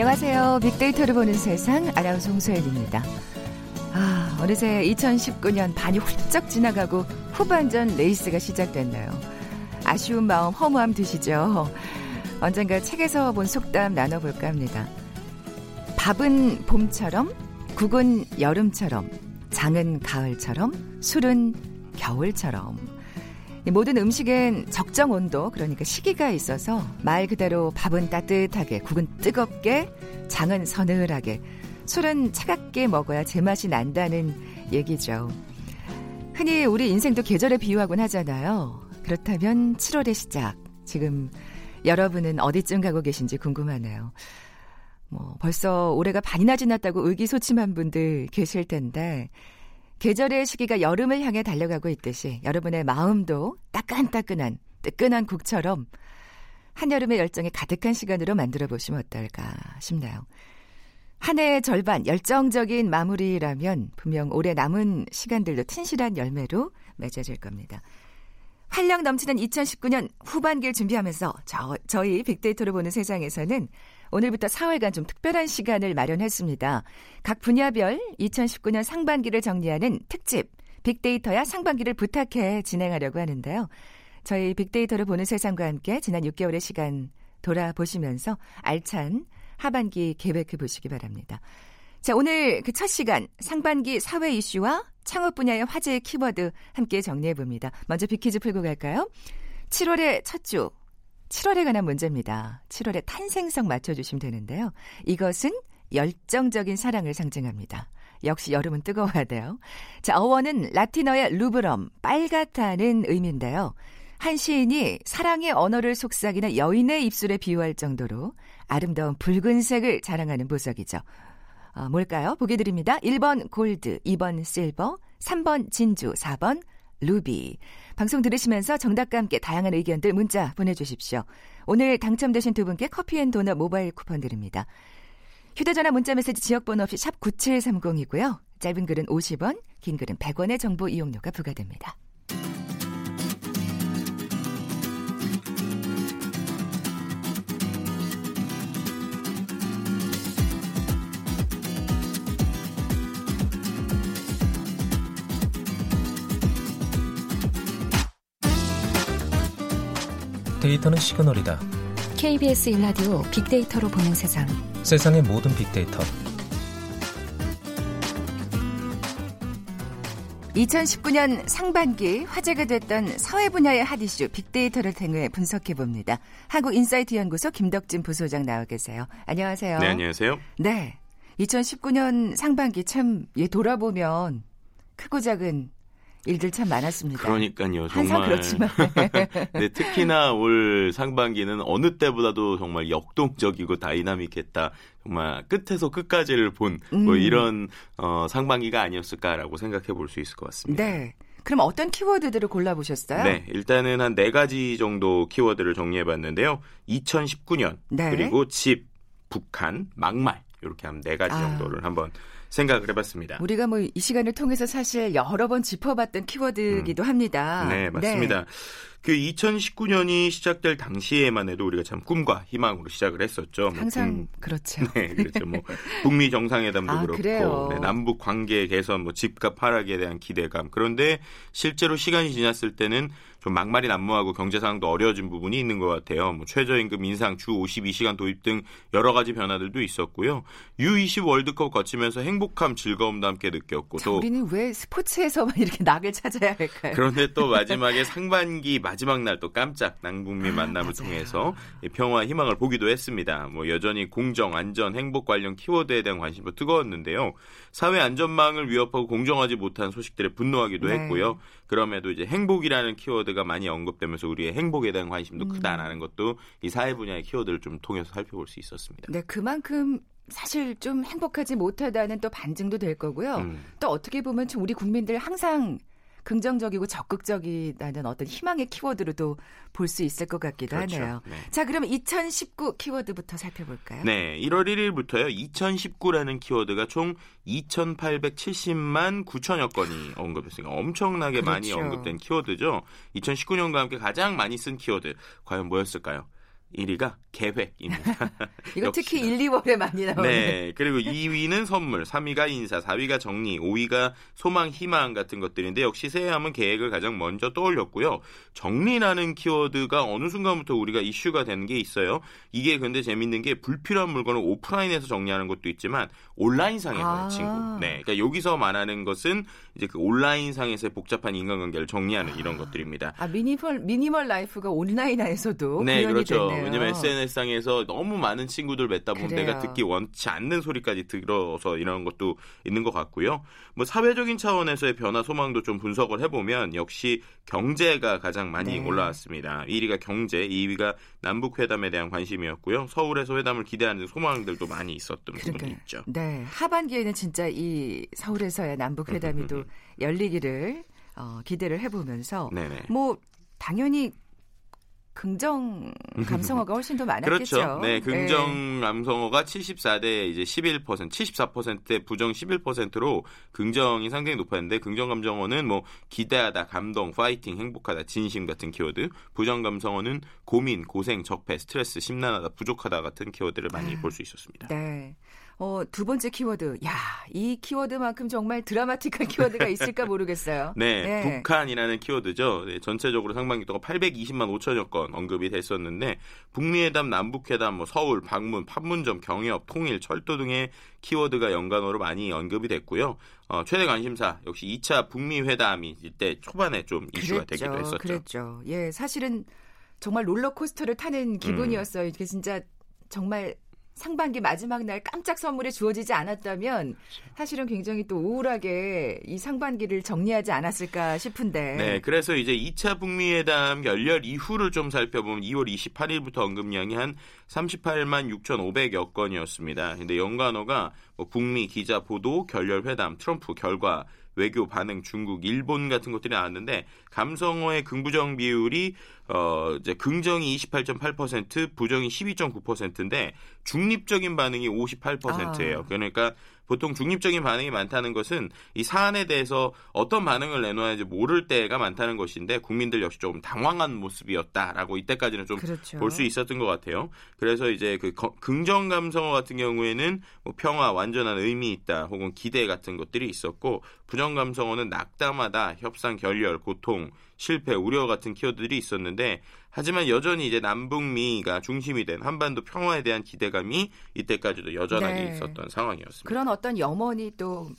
안녕하세요. 빅데이터를 보는 세상 아나운서 홍소연입니다. 아, 어느새 2019년 반이 훌쩍 지나가고 후반전 레이스가 시작됐나요? 아쉬운 마음 허무함 드시죠? 언젠가 책에서 본 속담 나눠볼까 합니다. 밥은 봄처럼, 국은 여름처럼, 장은 가을처럼, 술은 겨울처럼. 모든 음식엔 적정 온도, 그러니까 시기가 있어서 말 그대로 밥은 따뜻하게, 국은 뜨겁게, 장은 서늘하게, 술은 차갑게 먹어야 제맛이 난다는 얘기죠. 흔히 우리 인생도 계절에 비유하곤 하잖아요. 그렇다면 7월의 시작. 지금 여러분은 어디쯤 가고 계신지 궁금하네요. 뭐 벌써 올해가 반이나 지났다고 의기소침한 분들 계실 텐데 계절의 시기가 여름을 향해 달려가고 있듯이 여러분의 마음도 따끈따끈한 뜨끈한 국처럼 한여름의 열정이 가득한 시간으로 만들어 보시면 어떨까 싶네요. 한 해의 절반 열정적인 마무리라면 분명 올해 남은 시간들도 튼실한 열매로 맺어질 겁니다. 활력 넘치는 2019년 후반기를 준비하면서 저, 저희 빅데이터를 보는 세상에서는 오늘부터 4월간 좀 특별한 시간을 마련했습니다. 각 분야별 2019년 상반기를 정리하는 특집 빅데이터야 상반기를 부탁해 진행하려고 하는데요. 저희 빅데이터를 보는 세상과 함께 지난 6개월의 시간 돌아보시면서 알찬 하반기 계획해 보시기 바랍니다. 자, 오늘 그 첫 시간 상반기 사회 이슈와 창업 분야의 화제의 키워드 함께 정리해 봅니다. 먼저 빅퀴즈 풀고 갈까요? 7월의 첫 주. 7월에 관한 문제입니다. 7월의 탄생성 맞춰주시면 되는데요. 이것은 열정적인 사랑을 상징합니다. 역시 여름은 뜨거워야 돼요. 자, 어원은 라틴어의 루브럼, 빨갛다는 의미인데요. 한 시인이 사랑의 언어를 속삭이는 여인의 입술에 비유할 정도로 아름다운 붉은색을 자랑하는 보석이죠. 어, 뭘까요? 보기 드립니다. 1번 골드, 2번 실버, 3번 진주, 4번 루비. 방송 들으시면서 정답과 함께 다양한 의견들 문자 보내주십시오. 오늘 당첨되신 두 분께 커피앤도넛 모바일 쿠폰 드립니다. 휴대전화 문자메시지 지역번호 없이 샵 9730이고요. 짧은 글은 50원, 긴 글은 100원의 정보 이용료가 부과됩니다. 데이터는 시그널이다. KBS 일라디오 빅데이터로 보는 세상. 세상의 모든 빅데이터. 2019년 상반기 화제가 됐던 사회 분야의 핫 이슈 빅데이터를 통해 분석해 봅니다. 한국 인사이트 연구소 김덕진 부소장 나와 계세요. 안녕하세요. 네, 안녕하세요. 네. 2019년 상반기 참 예, 돌아보면 크고 작은 일들 참 많았습니다. 그러니까요. 항상 그렇지만. 네, 특히나 올 상반기는 어느 때보다도 정말 역동적이고 다이나믹했다. 정말 끝에서 끝까지를 본뭐 음. 이런 어, 상반기가 아니었을까라고 생각해 볼 수 있을 것 같습니다. 네. 그럼 어떤 키워드들을 골라보셨어요? 네, 일단은 한 네 가지 정도 키워드를 정리해봤는데요. 2019년 네. 그리고 집, 북한, 막말 이렇게 한 네 가지 아. 정도를 한번 생각을 해봤습니다. 우리가 뭐 이 시간을 통해서 사실 여러 번 짚어봤던 키워드이기도 음. 합니다. 네, 맞습니다. 네. 그 2019년이 시작될 당시에만 해도 우리가 참 꿈과 희망으로 시작을 했었죠. 뭐 항상 뭐 북, 그렇죠. 네, 그렇죠. 뭐 북미 정상회담도 아, 그렇고 네, 남북 관계 개선, 뭐 집값 하락에 대한 기대감. 그런데 실제로 시간이 지났을 때는 좀 막말이 난무하고 경제 상황도 어려워진 부분이 있는 것 같아요. 뭐 최저임금 인상, 주 52시간 도입 등 여러 가지 변화들도 있었고요. U20 월드컵 거치면서 행복함, 즐거움도 함께 느꼈고 또 우리는 왜 스포츠에서만 이렇게 낙을 찾아야 할까요? 그런데 또 마지막에 상반기 마지막 날 또 깜짝 남북미 만남을 아, 통해서 평화 희망을 보기도 했습니다. 뭐 여전히 공정, 안전, 행복 관련 키워드에 대한 관심도 뜨거웠는데요. 사회 안전망을 위협하고 공정하지 못한 소식들에 분노하기도 네. 했고요. 그럼에도 이제 행복이라는 키워드 가 많이 언급되면서 우리의 행복에 대한 관심도 음. 크다라는 것도 이 사회 분야의 키워드를 좀 통해서 살펴볼 수 있었습니다. 네, 그만큼 사실 좀 행복하지 못하다는 또 반증도 될 거고요. 음. 또 어떻게 보면 좀 우리 국민들 항상 긍정적이고 적극적이라는 어떤 희망의 키워드로도 볼 수 있을 것 같기도 그렇죠. 하네요. 네. 자, 그러면 2019 키워드부터 살펴볼까요? 네, 1월 1일부터요. 2019라는 키워드가 총 2,870만 9천여 건이 언급됐으니까 엄청나게 그렇죠. 많이 언급된 키워드죠. 2019년과 함께 가장 많이 쓴 키워드 과연 뭐였을까요? 1위가 계획입니다. 이거 특히 1, 2월에 많이 나오는. 네. 그리고 2위는 선물, 3위가 인사, 4위가 정리, 5위가 소망, 희망 같은 것들인데 역시 새해하면 계획을 가장 먼저 떠올렸고요. 정리라는 키워드가 어느 순간부터 우리가 이슈가 되는 게 있어요. 이게 근데 재밌는 게 불필요한 물건을 오프라인에서 정리하는 것도 있지만 온라인상에서의 아. 친구. 네. 그러니까 여기서 말하는 것은 이제 그 온라인상에서의 복잡한 인간관계를 정리하는 이런 것들입니다. 아, 미니멀, 미니멀 라이프가 온라인에서도 네, 그렇죠. 됐네요. 왜냐면 SNS상에서 너무 많은 친구들 맺다 보면 그래요. 내가 듣기 원치 않는 소리까지 들어서 이런 것도 있는 것 같고요. 뭐 사회적인 차원에서의 변화 소망도 좀 분석을 해보면 역시 경제가 가장 많이 네. 올라왔습니다. 1위가 경제, 2위가 남북 회담에 대한 관심이었고요. 서울에서 회담을 기대하는 소망들도 많이 있었던 부분이 그러니까, 있죠. 네, 하반기에는 진짜 이 서울에서의 남북 회담이 또 열리기를 어, 기대를 해보면서 네네. 뭐 당연히 긍정 감성어가 훨씬 더 많았겠죠. 그렇죠. 네, 긍정 남성어가 74대 이제 11%, 74%대 부정 11%로 긍정이 상당히 높았는데 긍정 감정어는 뭐 기대하다, 감동, 파이팅, 행복하다, 진심 같은 키워드, 부정 감성어는 고민, 고생, 적폐, 스트레스, 심란하다, 부족하다 같은 키워드를 많이 볼수 있었습니다. 네. 어, 두 번째 키워드. 야, 이 키워드만큼 정말 드라마틱한 키워드가 있을까 모르겠어요. 네, 북한이라는 키워드죠. 네, 전체적으로 상반기 동안 820만 5천여 건 언급이 됐었는데 북미회담, 남북회담, 뭐 서울, 방문, 판문점, 경협, 통일, 철도 등의 키워드가 연관어로 많이 언급이 됐고요. 어, 최대 관심사 역시 2차 북미 회담이 이때 초반에 좀 이슈가 되기도 했었죠. 그랬죠. 예, 사실은 정말 롤러코스터를 타는 기분이었어요. 이게 진짜 정말 상반기 마지막 날 깜짝 선물이 주어지지 않았다면 사실은 굉장히 또 우울하게 이 상반기를 정리하지 않았을까 싶은데. 네, 그래서 이제 2차 북미 회담 결렬 이후를 좀 살펴보면 2월 28일부터 언급량이 한 38만 6,500여 건이었습니다. 근데 연관어가 뭐 북미 기자 보도, 결렬 회담, 트럼프 결과, 외교 반응, 중국, 일본 같은 것들이 나왔는데 감성어의 긍부정 비율이 어 이제 긍정이 28.8%, 부정이 12.9%인데 중립적인 반응이 58%예요. 아. 그러니까 보통 중립적인 반응이 많다는 것은 이 사안에 대해서 어떤 반응을 내놓아야지 모를 때가 많다는 것인데 국민들 역시 조금 당황한 모습이었다라고 이때까지는 좀 그렇죠. 볼수 있었던 것 같아요. 그래서 이제 그 거- 긍정 감성어 같은 경우에는 뭐 평화, 완전한 의미 있다, 혹은 기대 같은 것들이 있었고 부정 감성어는 낙담하다, 협상 결렬, 고통, 실패, 우려 같은 키워드들이 있었는데 하지만 여전히 이제 남북미가 중심이 된 한반도 평화에 대한 기대감이 이때까지도 여전하게 네. 있었던 상황이었습니다. 그런 어떤 염원이 또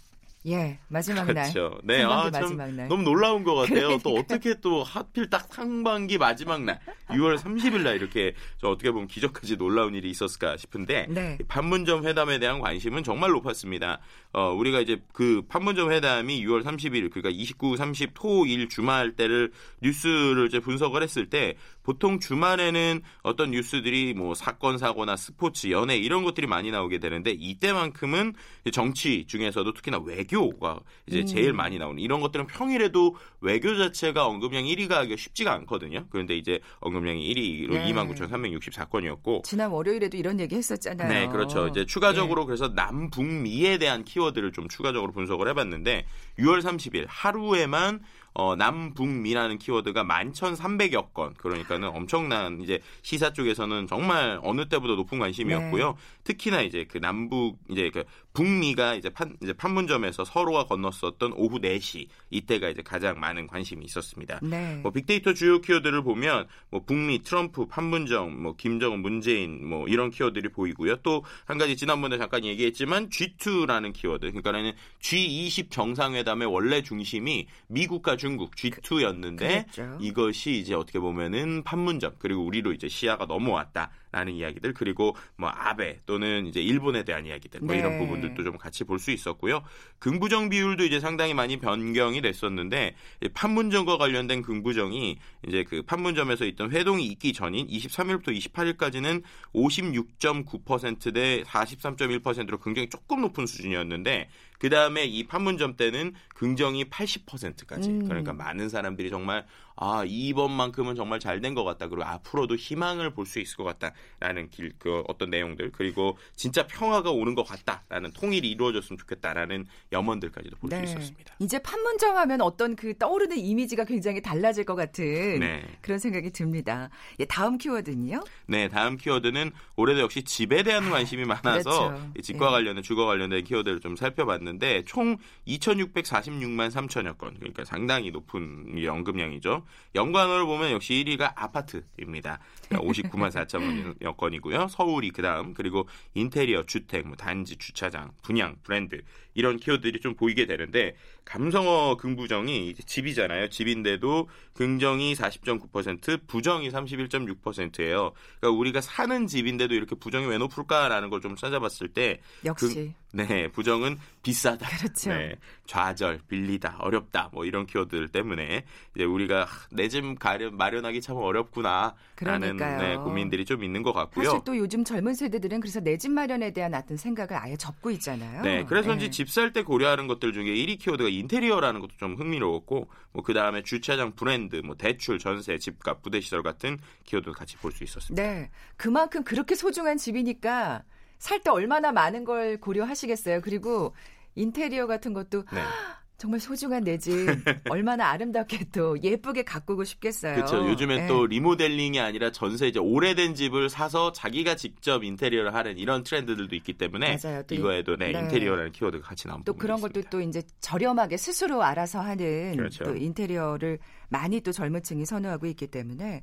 예, 마지막 날. 그렇죠. 네, 상반기 아, 참 마지막 날. 너무 놀라운 것 같아요. 또 그러니까요. 어떻게 또 하필 딱 상반기 마지막 날, 6월 30일 날 이렇게 저 어떻게 보면 기적까지 놀라운 일이 있었을까 싶은데 네. 판문점 회담에 대한 관심은 정말 높았습니다. 어, 우리가 이제 그 판문점 회담이 6월 30일 그러니까 29, 30, 토, 일 주말 때를 뉴스를 이제 분석을 했을 때 보통 주말에는 어떤 뉴스들이 뭐 사건 사고나 스포츠, 연애 이런 것들이 많이 나오게 되는데 이때만큼은 정치 중에서도 특히나 외교가 이제 음. 제일 많이 나오는 이런 것들은 평일에도 외교 자체가 언급량 1위가 하기가 쉽지가 않거든요. 그런데 이제 언급량이 1위로 네. 29,364건이었고 지난 월요일에도 이런 얘기 했었잖아요. 네, 그렇죠. 이제 추가적으로 예. 그래서 남북미에 대한 키워드를 좀 추가적으로 분석을 해봤는데 6월 30일 하루에만 어, 남북미라는 키워드가 11,300여 건. 그러니까는 엄청난 이제 시사 쪽에서는 정말 어느 때보다 높은 관심이었고요. 네. 특히나 이제 그 남북 이제 그 북미가 이제 판 이제 판문점에서 서로가 건넜었던 오후 4시 이때가 이제 가장 많은 관심이 있었습니다. 네. 뭐 빅데이터 주요 키워드를 보면 뭐 북미, 트럼프, 판문점, 뭐 김정은, 문재인 뭐 이런 키워드들이 보이고요. 또 한 가지 지난번에 잠깐 얘기했지만 G2라는 키워드. 그러니까는 G20 정상회담의 원래 중심이 미국과 중국 G2였는데 그랬죠. 이것이 이제 어떻게 보면은 판문점 그리고 우리로 이제 시야가 넘어왔다라는 이야기들 그리고 뭐 아베 또는 이제 일본에 대한 이야기들 뭐 이런 네. 부분들도 좀 같이 볼 수 있었고요. 긍부정 비율도 이제 상당히 많이 변경이 됐었는데 이 판문점과 관련된 긍부정이 이제 그 판문점에서 있던 회동이 있기 전인 23일부터 28일까지는 56.9%대 43.1%로 굉장히 조금 높은 수준이었는데 그 다음에 이 판문점 때는 긍정이 80%까지. 음. 그러니까 많은 사람들이 정말 아 이번만큼은 정말 잘 된 것 같다. 그리고 앞으로도 희망을 볼 수 있을 것 같다라는 길, 그 어떤 내용들 그리고 진짜 평화가 오는 것 같다라는 통일이 이루어졌으면 좋겠다라는 염원들까지도 볼수 네. 있었습니다. 이제 판문점 하면 어떤 그 떠오르는 이미지가 굉장히 달라질 것 같은 네. 그런 생각이 듭니다. 예, 다음 키워드는요? 네, 다음 키워드는 올해도 역시 집에 대한 관심이 많아서 그렇죠. 이 집과 예. 관련된 주거 관련된 키워드를 좀 살펴봤는데 총 2,646만 3천여 건, 그러니까 상당히 높은 이 연금량이죠. 연관어를 보면 역시 1위가 아파트입니다. 그러니까 59만 4천 건이고요. 서울이 그 다음 그리고 인테리어, 주택, 뭐 단지, 주차장, 분양, 브랜드 이런 키워드들이 좀 보이게 되는데 감성어 긍부정이 집이잖아요. 집인데도 긍정이 40.9%, 부정이 31.6%예요. 그러니까 우리가 사는 집인데도 이렇게 부정이 왜 높을까라는 걸 좀 찾아봤을 때 역시 네, 부정은 비싸다. 그렇죠. 네, 좌절, 빌리다, 어렵다. 뭐 이런 키워드들 때문에 이제 우리가 내 집 마련하기 참 어렵구나 라는 그러니까요. 네, 고민들이 좀 있는 것 같고요. 사실 또 요즘 젊은 세대들은 그래서 내 집 마련에 대한 어떤 생각을 아예 접고 있잖아요. 네, 그래서인지 예. 집살 때 고려하는 것들 중에 1위 키워드가 인테리어라는 것도 좀 흥미로웠고, 뭐 그 다음에 주차장 브랜드, 뭐 대출, 전세, 집값, 부대 시설 같은 키워드 같이 볼 수 있었습니다. 네, 그만큼 그렇게 소중한 집이니까 살 때 얼마나 많은 걸 고려하시겠어요. 그리고 인테리어 같은 것도 네. 정말 소중한 내 집 얼마나 아름답게 또 예쁘게 가꾸고 싶겠어요. 그렇죠. 요즘엔 네. 또 리모델링이 아니라 전세 이제 오래된 집을 사서 자기가 직접 인테리어를 하는 이런 트렌드들도 있기 때문에 맞아요. 또 이거에도 네, 네. 인테리어라는 키워드가 같이 나온 또 그런. 것도 또 이제 저렴하게 스스로 알아서 하는 그렇죠. 또 인테리어를 많이 또 젊은 층이 선호하고 있기 때문에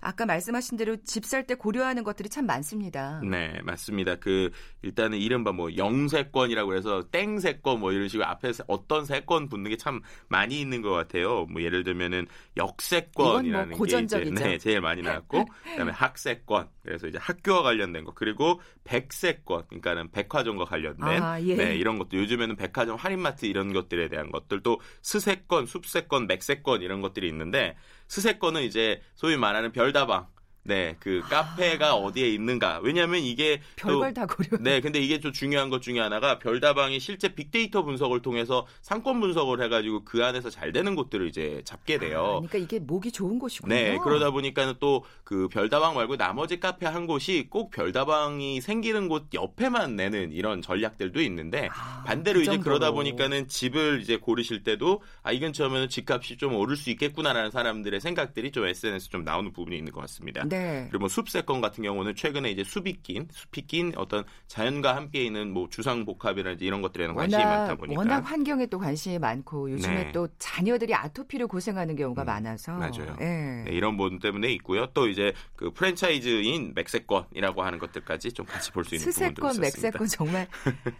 아까 말씀하신 대로 집 살 때 고려하는 것들이 참 많습니다. 네, 맞습니다. 그 일단은 이른바 뭐 영세권이라고 해서 땡세권 뭐 이런 식으로 앞에 어떤 세권 붙는 게 참 많이 있는 것 같아요. 뭐 예를 들면은 역세권이라는 뭐. 게 이제 네, 제일 많이 나왔고 그다음에 학세권 그래서 이제 학교와 관련된 거 그리고 백세권 그러니까는 백화점과 관련된 아, 예. 네, 이런 것도 요즘에는 백화점 할인마트 이런 것들에 대한 것들 또 스세권, 숲세권, 맥세권 이런 것들이 있는데 스세권은 이제 소위 말하는 별다방 네, 그 카페가 어디에 있는가. 왜냐하면 이게 또 별걸 다 고려. 네, 근데 이게 좀 중요한 것 중에 하나가 별다방이 실제 빅데이터 분석을 통해서 상권 분석을 해가지고 그 안에서 잘 되는 곳들을 이제 잡게 아, 돼요. 그러니까 이게 목이 좋은 곳이군요. 네, 그러다 보니까는 또 그 별다방 말고 나머지 카페 한 곳이 꼭 별다방이 생기는 곳 옆에만 내는 이런 전략들도 있는데 아, 반대로 그 이제 그러다. 보니까는 집을 이제 고르실 때도 아, 이 근처면 집값이 좀 오를 수 있겠구나라는 사람들의 생각들이 좀 SNS 좀 나오는 부분이 있는 것 같습니다. 네. 그리고 뭐 숲세권 같은 경우는 최근에 이제 숲이 낀, 숲이 낀 어떤 자연과 함께 있는 뭐 주상복합이라든지 이런 것들에는 관심이 많다 워낙, 보니까. 워낙 환경에 또 관심이 많고 요즘에 네. 또 자녀들이 아토피로 고생하는 경우가 음, 많아서 맞아요. 예. 네, 이런 부분 때문에 있고요. 또 이제 그 프랜차이즈인 맥세권이라고 하는 것들까지 좀 같이 볼 수 있는 부분도 스세권, 있었습니다. 맥세권 정말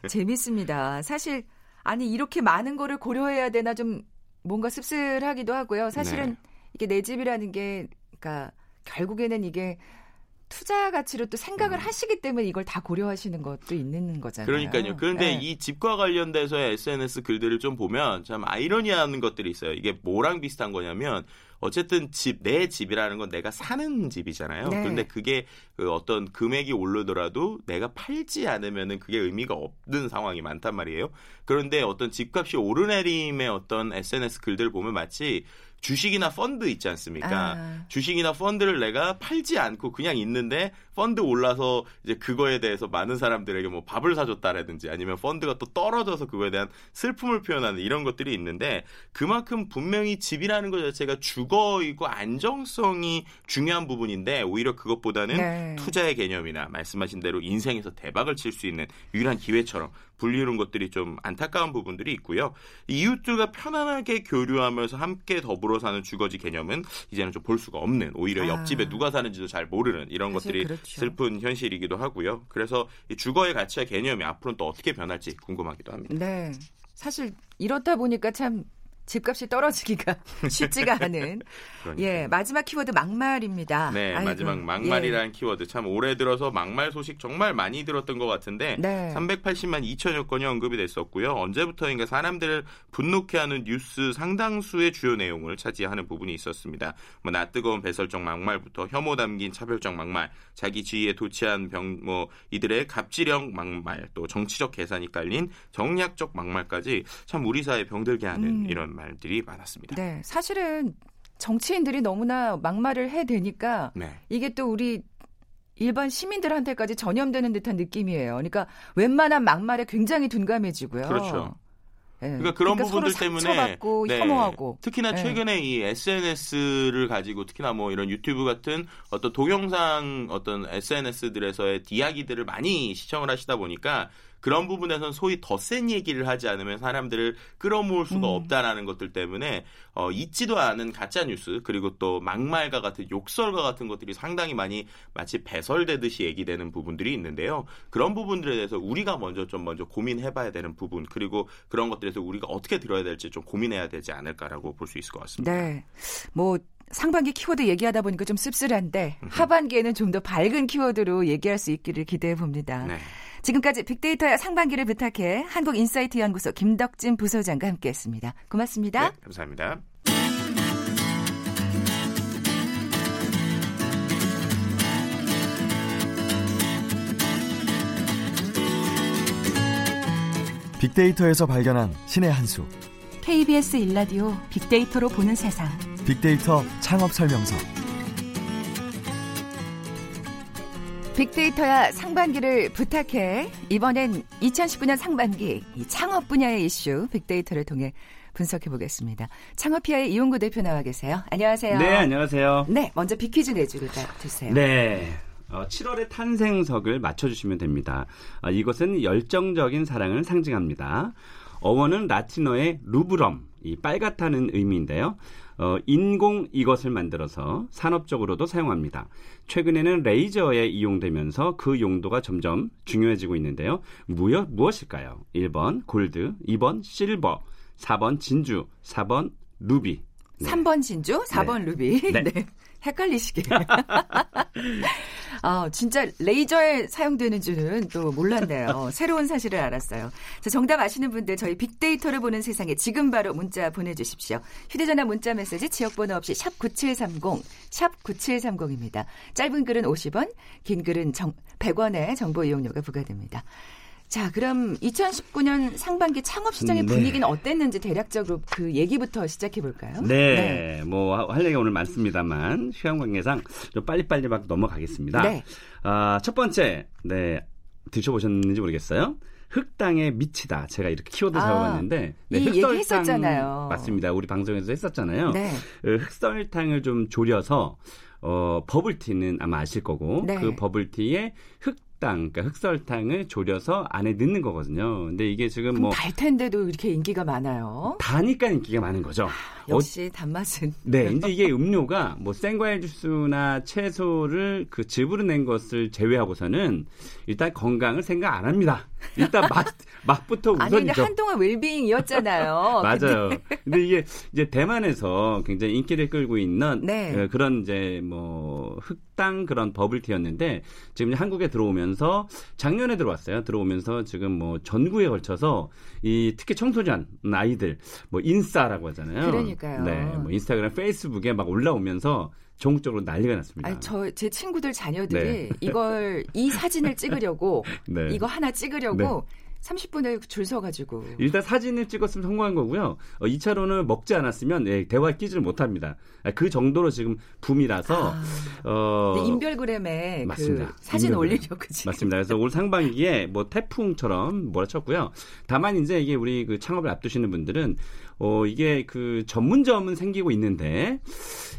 재밌습니다. 사실 아니 이렇게 많은 거를 고려해야 되나 좀 뭔가 씁쓸하기도 하고요. 사실은 네. 이게 내 집이라는 게 그러니까 결국에는 이게 투자 가치로 또 생각을 음. 하시기 때문에 이걸 다 고려하시는 것도 있는 거잖아요. 그러니까요. 그런데 네. 이 집과 관련돼서의 SNS 글들을 좀 보면 참 아이러니한 것들이 있어요. 이게 뭐랑 비슷한 거냐면 어쨌든 집, 내 집이라는 건 내가 사는 집이잖아요. 네. 그런데 그게 그 어떤 금액이 오르더라도 내가 팔지 않으면은 그게 의미가 없는 상황이 많단 말이에요. 그런데 어떤 집값이 오르내림의 어떤 SNS 글들을 보면 마치 주식이나 펀드 있지 않습니까? 아. 주식이나 펀드를 내가 팔지 않고 그냥 있는데 펀드 올라서 이제 그거에 대해서 많은 사람들에게 뭐 밥을 사줬다라든지 아니면 펀드가 또 떨어져서 그거에 대한 슬픔을 표현하는 이런 것들이 있는데 그만큼 분명히 집이라는 것 자체가 주거이고 안정성이 중요한 부분인데 오히려 그것보다는 네. 투자의 개념이나 말씀하신 대로 인생에서 대박을 칠 수 있는 유일한 기회처럼 불리는 것들이 좀 안타까운 부분들이 있고요. 이웃들과 편안하게 교류하면서 함께 더불어 사는 주거지 개념은 이제는 좀 볼 수가 없는 오히려 아. 옆집에 누가 사는지도 잘 모르는 이런 것들이 그렇죠. 슬픈 현실이기도 하고요. 그래서 이 주거의 가치와 개념이 앞으로는 또 어떻게 변할지 궁금하기도 합니다. 네. 사실 이렇다 보니까 참 집값이 떨어지기가 쉽지가 않은 예 마지막 키워드 막말입니다. 네 아이고, 마지막 막말이라는 예. 키워드 참 올해 들어서 막말 소식 정말 많이 들었던 것 같은데 네. 380만 2천여 건이 언급이 됐었고요. 언제부터인가 사람들을 분노케 하는 뉴스 상당수의 주요 내용을 차지하는 부분이 있었습니다. 뭐 낯뜨거운 배설적 막말부터 혐오 담긴 차별적 막말, 자기 지위에 도취한 병 뭐 이들의 갑질형 막말, 또 정치적 계산이 깔린 정략적 막말까지 참 우리 사회 병들게 하는 음. 이런 말들이 많았습니다. 네, 사실은 정치인들이 너무나 막말을 해대니까 네. 이게 또 우리 일반 시민들한테까지 전염되는 듯한 느낌이에요. 그러니까 웬만한 막말에 굉장히 둔감해지고요. 그렇죠. 네. 그러니까 그런 그러니까 부분들 때문에 네. 혐오하고 특히나 네. 최근에 이 SNS를 가지고 특히나 뭐 이런 유튜브 같은 어떤 동영상 어떤 SNS들에서의 이야기들을 많이 시청을 하시다 보니까 그런 부분에서는 소위 더 센 얘기를 하지 않으면 사람들을 끌어모을 수가 음. 없다라는 것들 때문에 어, 있지도 않은 가짜 뉴스 그리고 또 막말과 같은 욕설과 같은 것들이 상당히 많이 마치 배설되듯이 얘기되는 부분들이 있는데요. 그런 부분들에 대해서 우리가 먼저 좀 먼저 고민해봐야 되는 부분 그리고 그런 것들에서 우리가 어떻게 들어야 될지 좀 고민해야 되지 않을까라고 볼 수 있을 것 같습니다. 네, 뭐 상반기 키워드 얘기하다 보니까 좀 씁쓸한데 하반기에는 좀 더 밝은 키워드로 얘기할 수 있기를 기대해 봅니다. 네. 지금까지 빅데이터의 상반기를 부탁해 한국인사이트 연구소 김덕진 부소장과 함께했습니다. 고맙습니다. 네, 감사합니다. 빅데이터에서 발견한 신의 한 수. KBS 일라디오 빅데이터로 보는 세상. 빅데이터 창업 설명서. 빅데이터야 상반기를 부탁해. 이번엔 2019년 상반기 이 창업 분야의 이슈 빅데이터를 통해 분석해 보겠습니다. 창업피아의 이용구 대표 나와 계세요. 안녕하세요. 네, 안녕하세요. 네, 먼저 빅퀴즈 내주를 주세요. 네. 어, 7월의 탄생석을 맞춰주시면 됩니다. 어, 이것은 열정적인 사랑을 상징합니다. 어원은 라틴어의 루브럼, 이 빨갛다는 의미인데요. 어, 인공 이것을 만들어서 산업적으로도 사용합니다. 최근에는 레이저에 이용되면서 그 용도가 점점 중요해지고 있는데요. 무엇, 무엇일까요? 1번 골드, 2번 실버, 4번 진주, 4번 루비. 네. 3번 진주, 4번 네. 루비. 네. 네. 헷갈리시게. 아, 진짜 레이저에 사용되는 줄은 또 몰랐네요. 새로운 사실을 알았어요. 자, 정답 아시는 분들 저희 빅데이터를 보는 세상에 지금 바로 문자 보내주십시오. 휴대전화 문자 메시지 지역번호 없이 샵 9730, 샵 9730입니다. 짧은 글은 50원, 긴 글은 정, 100원의 정보 이용료가 부과됩니다. 자, 그럼 2019년 상반기 창업 시장의 네. 분위기는 어땠는지 대략적으로 그 얘기부터 시작해 볼까요? 네, 네. 뭐 할 얘기가 오늘 많습니다만 시간 관계상 좀 빨리빨리 막 넘어가겠습니다. 네. 아, 첫 번째, 네 드셔보셨는지 모르겠어요. 흑당에 미치다. 제가 이렇게 키워드 아, 잡아봤는데 네, 흑설탕 했었잖아요. 맞습니다. 우리 방송에서 했었잖아요. 네. 그 흑설탕을 좀 졸여서 어, 버블티는 아마 아실 거고 네. 그 버블티에 흑 흑당, 그러니까 흑설탕을 졸여서 안에 넣는 거거든요. 근데 이게 지금 뭐 달 텐데도 이렇게 인기가 많아요. 다니까 인기가 많은 거죠. 아, 역시 어, 단맛은. 네, 이제 이게 음료가 뭐 생과일 주스나 채소를 그 즙으로 낸 것을 제외하고서는 일단 건강을 생각 안 합니다. 일단 맛 맛부터 우선이죠. 아니 근데 한동안 웰빙이었잖아요. 맞아요. 근데... 근데 이게 이제 대만에서 굉장히 인기를 끌고 있는 네. 어, 그런 이제 뭐 흑당 그런 버블티였는데 지금 한국에 들어오면서 작년에 들어왔어요. 들어오면서 지금 뭐 전국에 걸쳐서 이 특히 청소년 아이들 뭐 인싸라고 하잖아요. 그러니까요. 네, 뭐 인스타그램, 페이스북에 막 올라오면서 전국적으로 난리가 났습니다. 아니, 저, 제 친구들 자녀들이 네. 이걸, 이 사진을 찍으려고, 네. 이거 하나 찍으려고, 네. 30분을 줄 서가지고. 일단 사진을 찍었으면 성공한 거고요. 어, 2차로는 먹지 않았으면 예, 대화에 끼지를 못합니다. 아, 그 정도로 지금 붐이라서. 아, 어, 인별그램에 그 맞습니다. 그 사진 인별그램. 올리려고 지금. 맞습니다. 그래서 올 상반기에 뭐 태풍처럼 몰아쳤고요. 다만 이제 이게 우리 그 창업을 앞두시는 분들은 어, 이게 그 전문점은 생기고 있는데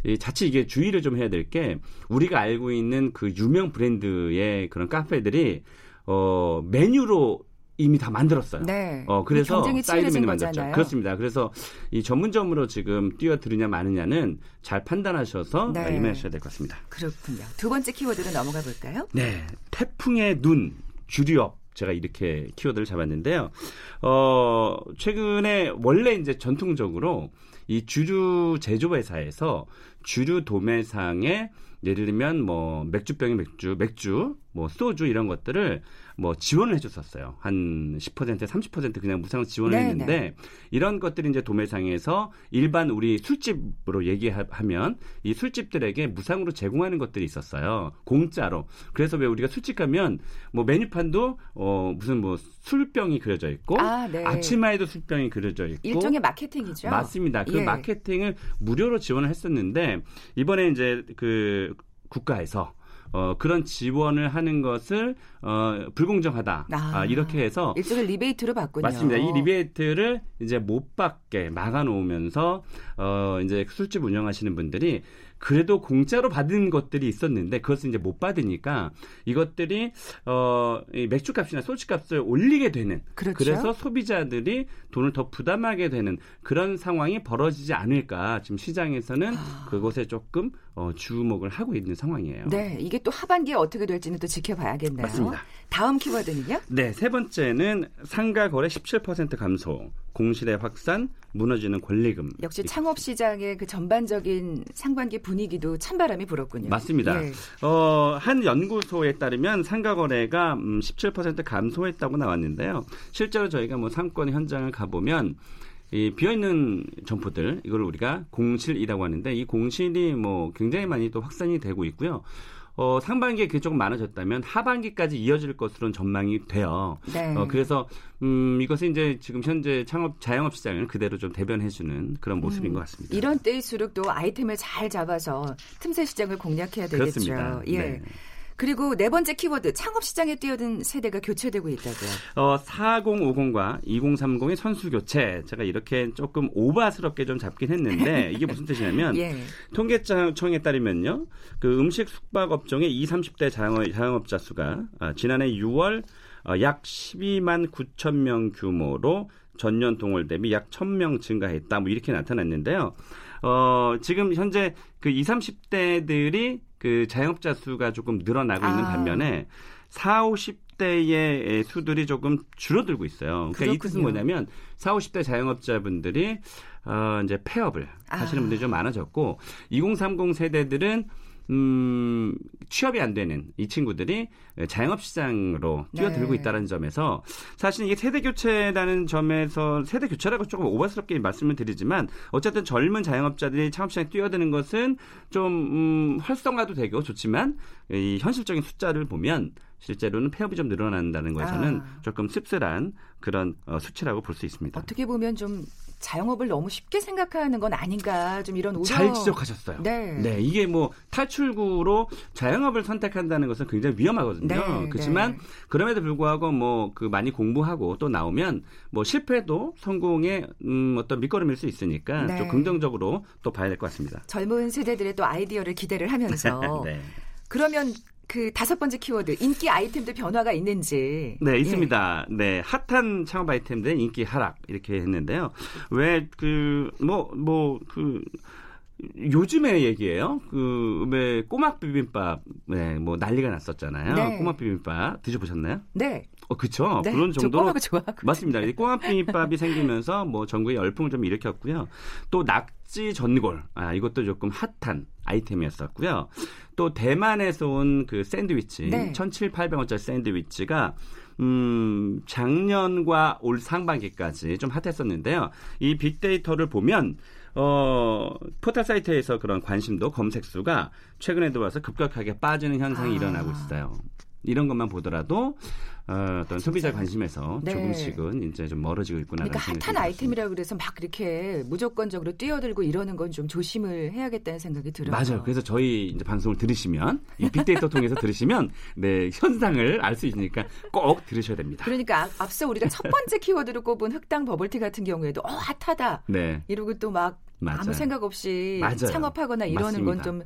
이 자칫 이게 주의를 좀 해야 될 게 우리가 알고 있는 그 유명 브랜드의 그런 카페들이 어, 메뉴로 이미 다 만들었어요. 네. 어 그래서 사이드 메뉴 만들었죠. 그렇습니다. 그래서 이 전문점으로 지금 뛰어들으냐 마느냐는 잘 판단하셔서 네. 임하셔야 될 것 같습니다. 그렇군요. 두 번째 키워드로 넘어가 볼까요? 네. 태풍의 눈, 주류업 제가 이렇게 키워드를 잡았는데요. 어, 최근에 원래 이제 전통적으로 이 주류 제조 회사에서 주류 도매상에 예를 들면 뭐 맥주병의 맥주, 맥주, 뭐 소주 이런 것들을 뭐 지원을 해줬었어요. 한 10% 30% 그냥 무상 지원을 네, 했는데 네. 이런 것들이 이제 도매상에서 일반 우리 술집으로 얘기하면 이 술집들에게 무상으로 제공하는 것들이 있었어요. 공짜로. 그래서 왜 우리가 술집 가면 뭐 메뉴판도 어 무슨 뭐 술병이 그려져 있고 아, 네. 앞치마에도 술병이 그려져 있고 일종의 마케팅이죠. 맞습니다. 그 예. 마케팅을 무료로 지원을 했었는데 이번에 이제 그 국가에서 어, 그런 지원을 하는 것을 어, 불공정하다. 아. 아, 이렇게 해서 일종의 리베이트로 받군요. 맞습니다. 이 리베이트를 이제 못 받게 막아놓으면서 어 이제 술집 운영하시는 분들이 그래도 공짜로 받은 것들이 있었는데 그것을 이제 못 받으니까 이것들이 어 이 맥주값이나 소주값을 올리게 되는 그렇죠. 래서 소비자들이 돈을 더 부담하게 되는 그런 상황이 벌어지지 않을까 지금 시장에서는 그것에 조금 어, 주목을 하고 있는 상황이에요. 아. 네, 이게 또 하반기에 어떻게 될지는 또 지켜봐야겠네요. 맞습니다. 다음 키워드는요? 네, 세 번째는 상가 거래 17% 감소, 공실의 확산, 무너지는 권리금. 역시 창업 시장의 그 전반적인 상반기 분위기도 찬바람이 불었군요. 맞습니다. 예. 어, 한 연구소에 따르면 상가 거래가 음, 17% 감소했다고 나왔는데요. 실제로 저희가 뭐 상권 현장을 가보면 이 비어있는 점포들 이걸 우리가 공실이라고 하는데 이 공실이 뭐 굉장히 많이 또 확산이 되고 있고요. 어, 상반기에 그게 조금 많아졌다면 하반기까지 이어질 것으로는 전망이 돼요. 네. 어, 그래서 음, 이것은 이제 지금 현재 창업 자영업 시장을 그대로 좀 대변해주는 그런 모습인 것 같습니다. 음, 이런 때일수록 또 아이템을 잘 잡아서 틈새 시장을 공략해야 되겠죠. 그렇습니다. 예. 네. 그리고 네 번째 키워드 창업 시장에 뛰어든 세대가 교체되고 있다고요. 어, 4050과 2030의 선수 교체. 제가 이렇게 조금 오바스럽게 좀 잡긴 했는데 이게 무슨 뜻이냐면 예. 통계청에 따르면요. 그 음식 숙박 업종의 20, 30대 자영업, 자영업자 수가 아, 지난해 6월 어, 약 12만 9천 명 규모로 전년 동월 대비 약 1000명 증가했다. 뭐 이렇게 나타났는데요. 어, 지금 현재 그 20, 30대들이 그 자영업자 수가 조금 늘어나고 있는 아. 반면에 4, 50대의 수들이 조금 줄어들고 있어요. 그러니까 이 뜻은 그렇군요. 뭐냐면 4, 50대 자영업자분들이 어, 이제 폐업을 하시는 아. 분들이 좀 많아졌고 2030 세대들은 음, 취업이 안 되는 이 친구들이 자영업 시장으로 뛰어들고 네. 있다는 점에서 사실 이게 세대 교체라는 점에서 세대 교체라고 조금 오버스럽게 말씀을 드리지만 어쨌든 젊은 자영업자들이 창업 시장에 뛰어드는 것은 좀 음, 활성화도 되고 좋지만 이 현실적인 숫자를 보면 실제로는 폐업이 좀 늘어난다는 것에서는 아. 조금 씁쓸한 그런 어, 수치라고 볼 수 있습니다. 어떻게 보면 좀 자영업을 너무 쉽게 생각하는 건 아닌가 좀 이런 우려. 잘 지적하셨어요. 네. 이게 뭐 탈출구로 자영업을 선택한다는 것은 굉장히 위험하거든요. 네, 그렇지만 네. 그럼에도 불구하고 뭐 그 많이 공부하고 또 나오면 뭐 실패도 성공의 음 어떤 밑거름일 수 있으니까 네. 좀 긍정적으로 또 봐야 될 것 같습니다. 젊은 세대들의 또 아이디어를 기대를 하면서 네. 그러면 그 다섯 번째 키워드 인기 아이템도 변화가 있는지. 네, 예. 있습니다. 네, 핫한 창업 아이템들 인기 하락 이렇게 했는데요. 왜 그 뭐 뭐 그 요즘의 얘기예요. 그 왜 꼬막 비빔밥 네, 뭐 난리가 났었잖아요. 네. 꼬막 비빔밥 드셔보셨나요? 네. 어, 그쵸. 네. 그런 저 정도로. 맞습니다. 이 꼬막 비빔밥이 생기면서 뭐 전국에 열풍을 좀 일으켰고요. 또 낙지 전골, 아 이것도 조금 핫한 아이템이었었고요. 또 대만에서 온 그 샌드위치, 네. 1,700원짜리 샌드위치가 음, 작년과 올 상반기까지 좀 핫했었는데요. 이 빅데이터를 보면 어, 포털 사이트에서 그런 관심도 검색 수가 최근에 들어와서 급격하게 빠지는 현상이 아. 일어나고 있어요. 이런 것만 보더라도 어, 어떤 소비자 관심에서 네. 조금씩은 이제 좀 멀어지고 있구나. 그러니까 핫한 아이템이라 그래서 막 그렇게 무조건적으로 뛰어들고 이러는 건 좀 조심을 해야겠다는 생각이 들어요. 맞아요. 그래서 저희 이제 방송을 들으시면 이 빅데이터 통해서 들으시면 네 현상을 알 수 있으니까 꼭 들으셔야 됩니다. 그러니까 앞- 앞서 우리가 첫 번째 키워드로 꼽은 흑당 버블티 같은 경우에도 어 핫하다 네, 이러고 또막 맞아요. 아무 생각 없이 맞아요. 창업하거나 이러는 건. 좀.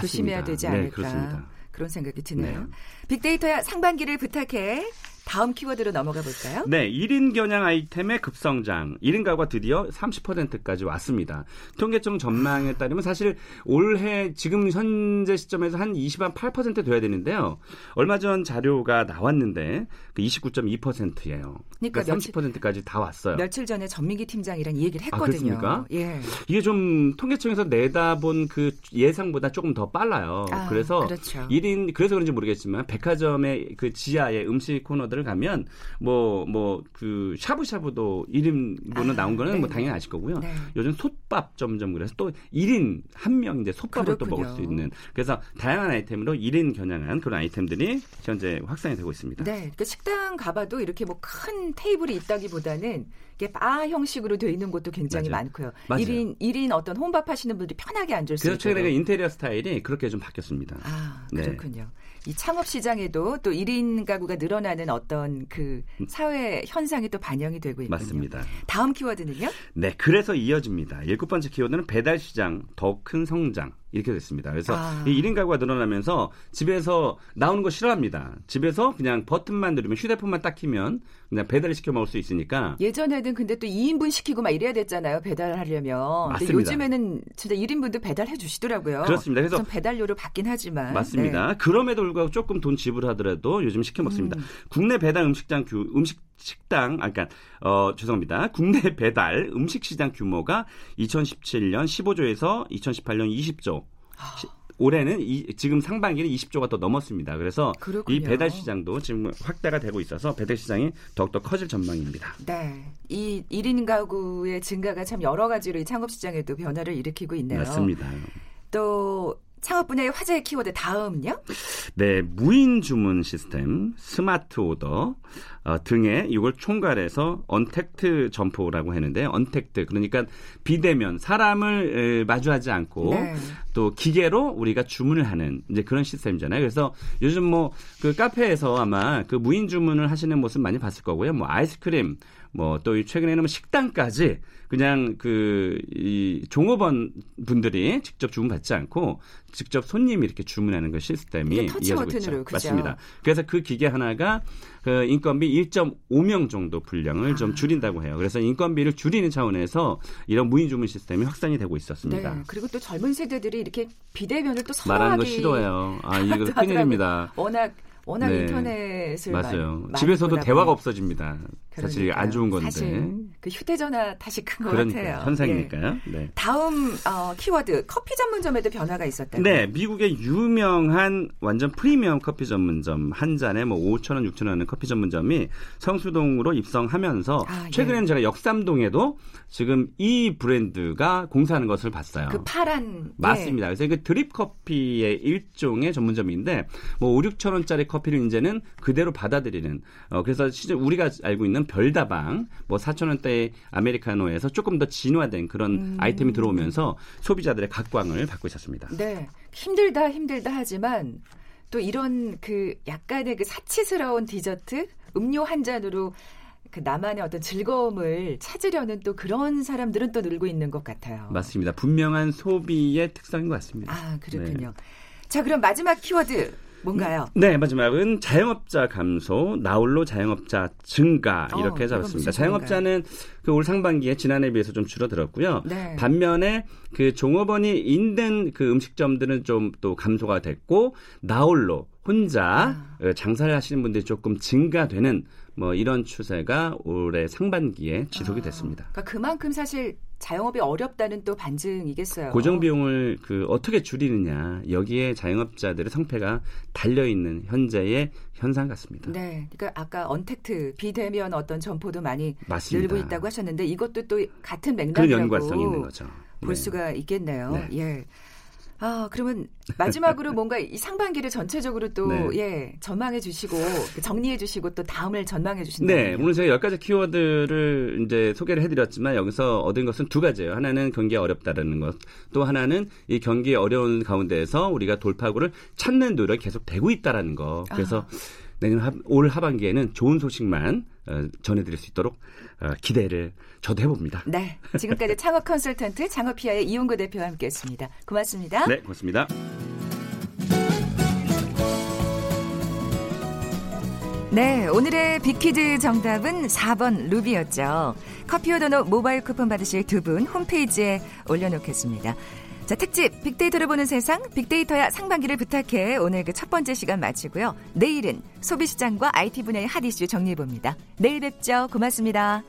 조심해야 되지 네, 않을까 그렇습니다. 그런 생각이 드네요. 네. 빅데이터야 상반기를 부탁해 다음 키워드로 넘어가 볼까요? 네, 1인 겨냥 아이템의 급성장. 1인 가구가 드디어 30%까지 왔습니다. 통계청 전망에 따르면 사실 올해 지금 현재 시점에서 한28% 돼야 되는데요. 얼마 전 자료가 나왔는데 그 29.2%예요. 그러니까 그러니까 30%까지 다 왔어요. 며칠 전에 전민기 팀장이랑 이 얘기를 아, 했거든요. 그렇습니까? 예. 이게 좀 통계청에서 내다본 그 예상보다 조금 더 빨라요. 아, 그래서 그렇죠. 1인 그래서 그런지 모르겠지만 백화점의 그 지하에 음식 코너들 을 가면 뭐 뭐 그 샤브샤브도 1인분은 아, 나온 거는 뭐 네네. 당연히 아실 거고요. 네. 요즘 솥밥 점점 그래서 또 1인 한 명 이제 솥밥을 또 그렇군요. 먹을 수 있는 그래서 다양한 아이템으로 1인 겨냥한 그런 아이템들이 현재 확산이 되고 있습니다. 네, 그러니까 식당 가봐도 이렇게 뭐 큰 테이블이 있다기보다는 이게 바 형식으로 돼 있는 곳도 굉장히 맞아요. 많고요. 맞아요. 1인 1인 어떤 홈밥 하시는 분들이 편하게 앉을 수 그래서 있도록. 최근에 그 인테리어 스타일이 그렇게 좀 바뀌었습니다. 아, 네. 그렇군요. 이 창업 시장에도 또 1인 가구가 늘어나는 어떤 그 사회 현상이 또 반영이 되고 있군요. 맞습니다. 다음 키워드는요? 네, 그래서 이어집니다. 일곱 번째 키워드는 배달 시장 더 큰 성장. 이렇게 됐습니다. 그래서 아. 이 1인 가구가 늘어나면서 집에서 나오는 거 싫어합니다. 집에서 그냥 버튼만 누르면 휴대폰만 딱 키면 그냥 배달을 시켜 먹을 수 있으니까 예전에는 근데 또 2인분 시키고 막 이래야 됐잖아요. 배달을 하려면. 맞습니다. 요즘에는 진짜 1인분도 배달해 주시더라고요. 그렇습니다. 그래서 전 배달료를 받긴 하지만. 맞습니다. 네. 그럼에도 불구하고 조금 돈 지불하더라도 요즘 시켜 먹습니다. 음. 국내 배달 음식장 규 음식 식당 아 그러니까 어 죄송합니다. 국내 배달 음식 시장 규모가 2017년 15조에서 2018년 20조. 아. 시- 올해는 이, 지금 상반기는 20조가 더 넘었습니다. 그래서 그렇군요. 이 배달 시장도 지금 확대가 되고 있어서 배달 시장이 더욱더 커질 전망입니다. 네. 이 1인 가구의 증가가 참 여러 가지로 이 창업 시장에도 변화를 일으키고 있네요. 맞습니다. 또 창업 분야의 화제의 키워드 다음요? 네, 무인 주문 시스템, smart order 어, 등의 이걸 총괄해서 언택트 점포라고 하는데 언택트 그러니까 비대면 사람을 에, 마주하지 않고 네. 또 기계로 우리가 주문을 하는 이제 그런 시스템이잖아요. 그래서 요즘 뭐 그 카페에서 아마 그 무인 주문을 하시는 모습 많이 봤을 거고요. 뭐 아이스크림 뭐 또 최근에는 뭐 식당까지 그냥 그 이 종업원 분들이 직접 주문 받지 않고 직접 손님이 이렇게 주문하는 그 시스템이 터치 버튼으로, 있죠. 그죠? 맞습니다. 그래서 그 기계 하나가 그 인건비 1.5명 정도 분량을 아. 좀 줄인다고 해요. 그래서 인건비를 줄이는 차원에서 이런 무인 주문 시스템이 확산이 되고 있었습니다. 네. 그리고 또 젊은 세대들이 이렇게 비대면을 또 말하는 거 선호하기 싫어해요. 아, 이거. 큰일입니다. 워낙 워낙 네. 인터넷을 맞아요. 많이, 집에서도 대화가. 없어집니다. 사실 이게 그러니까요. 안 좋은 건데. 사실 그 휴대전화 탓이 큰것 그러니까 같아요. 예. 현상이니까요. 네. 다음 어, 키워드 커피 전문점에도 변화가 있었다고요. 네, 미국의 유명한 완전 프리미엄 커피 전문점 한 잔에 뭐 5천 원, 6천 원 하는 커피 전문점이 성수동으로 입성하면서 아, 예. 최근에는 제가 역삼동에도 지금 이 브랜드가 공사하는 것을 봤어요. 그 파란 맞습니다. 그래서 그 드립 커피의 일종의 전문점인데 뭐 5, 6천 원짜리 커피 를 이제는 그대로 받아들이는 어 그래서 실제 우리가 알고 있는 별다방 뭐 4천 원대의 아메리카노에서 조금 더 진화된 그런 음. 아이템이 들어오면서 소비자들의 각광을 받고 있었습니다. 네. 힘들다 힘들다 하지만 또 이런 그 약간의 그 사치스러운 디저트 음료 한 잔으로 그 나만의 어떤 즐거움을 찾으려는 또 그런 사람들은 또 늘고 있는 것 같아요. 맞습니다. 분명한 소비의 특성인 것 같습니다. 아, 그렇군요. 자, 그럼 마지막 키워드 뭔가요? 네, 마지막은 자영업자 감소, 나홀로 자영업자 증가 어, 이렇게 이건 잡았습니다. 자영업자는 그 올 상반기에 지난해에 비해서 좀 줄어들었고요. 네. 반면에 그 종업원이 있는 그 음식점들은 좀 또 감소가 됐고 나홀로 혼자 아. 어, 장사를 하시는 분들이 조금 증가되는 뭐 이런 추세가 올해 상반기에 지속이 아, 됐습니다. 그러니까 그만큼 사실 자영업이 어렵다는 또 반증이겠어요. 고정 비용을 그 어떻게 줄이느냐 여기에 자영업자들의 성패가 달려 있는 현재의 현상 같습니다. 네, 그러니까 아까 언택트 비대면 어떤 점포도 많이 맞습니다. 늘고 있다고 하셨는데 이것도 또 같은 맥락이라고 연관성이 있는 거죠. 볼 네. 수가 있겠네요. 네. 예. 아, 그러면 마지막으로 뭔가 이 상반기를 전체적으로 또, 네. 예, 전망해 주시고, 그 정리해 주시고 또 다음을 전망해 주신다면요. 네, 오늘 제가 10가지 키워드를 이제 소개를 해드렸지만 여기서 얻은 것은 두 가지예요. 하나는 경기가 어렵다라는 것, 또 하나는 이 경기 어려운 가운데에서 우리가 돌파구를 찾는 노력이 계속 되고 있다라는 거. 그래서 아. 내년 하, 올 하반기에는 좋은 소식만 어, 전해드릴 수 있도록 어, 기대를 저도 해봅니다. 네. 지금까지 창업 컨설턴트 창업피아의 이용구 대표와 함께 했습니다. 고맙습니다. 네, 고맙습니다. 네, 오늘의 빅퀴즈 정답은 4번 루비였죠. 커피와 도넛 모바일 쿠폰 받으실 두 분 홈페이지에 올려놓겠습니다. 자, 특집 빅데이터를 보는 세상 빅데이터야 상반기를 부탁해 오늘 그 첫 번째 시간 마치고요. 내일은 소비시장과 IT 분야의 핫 이슈 정리해 봅니다. 내일 뵙죠. 고맙습니다.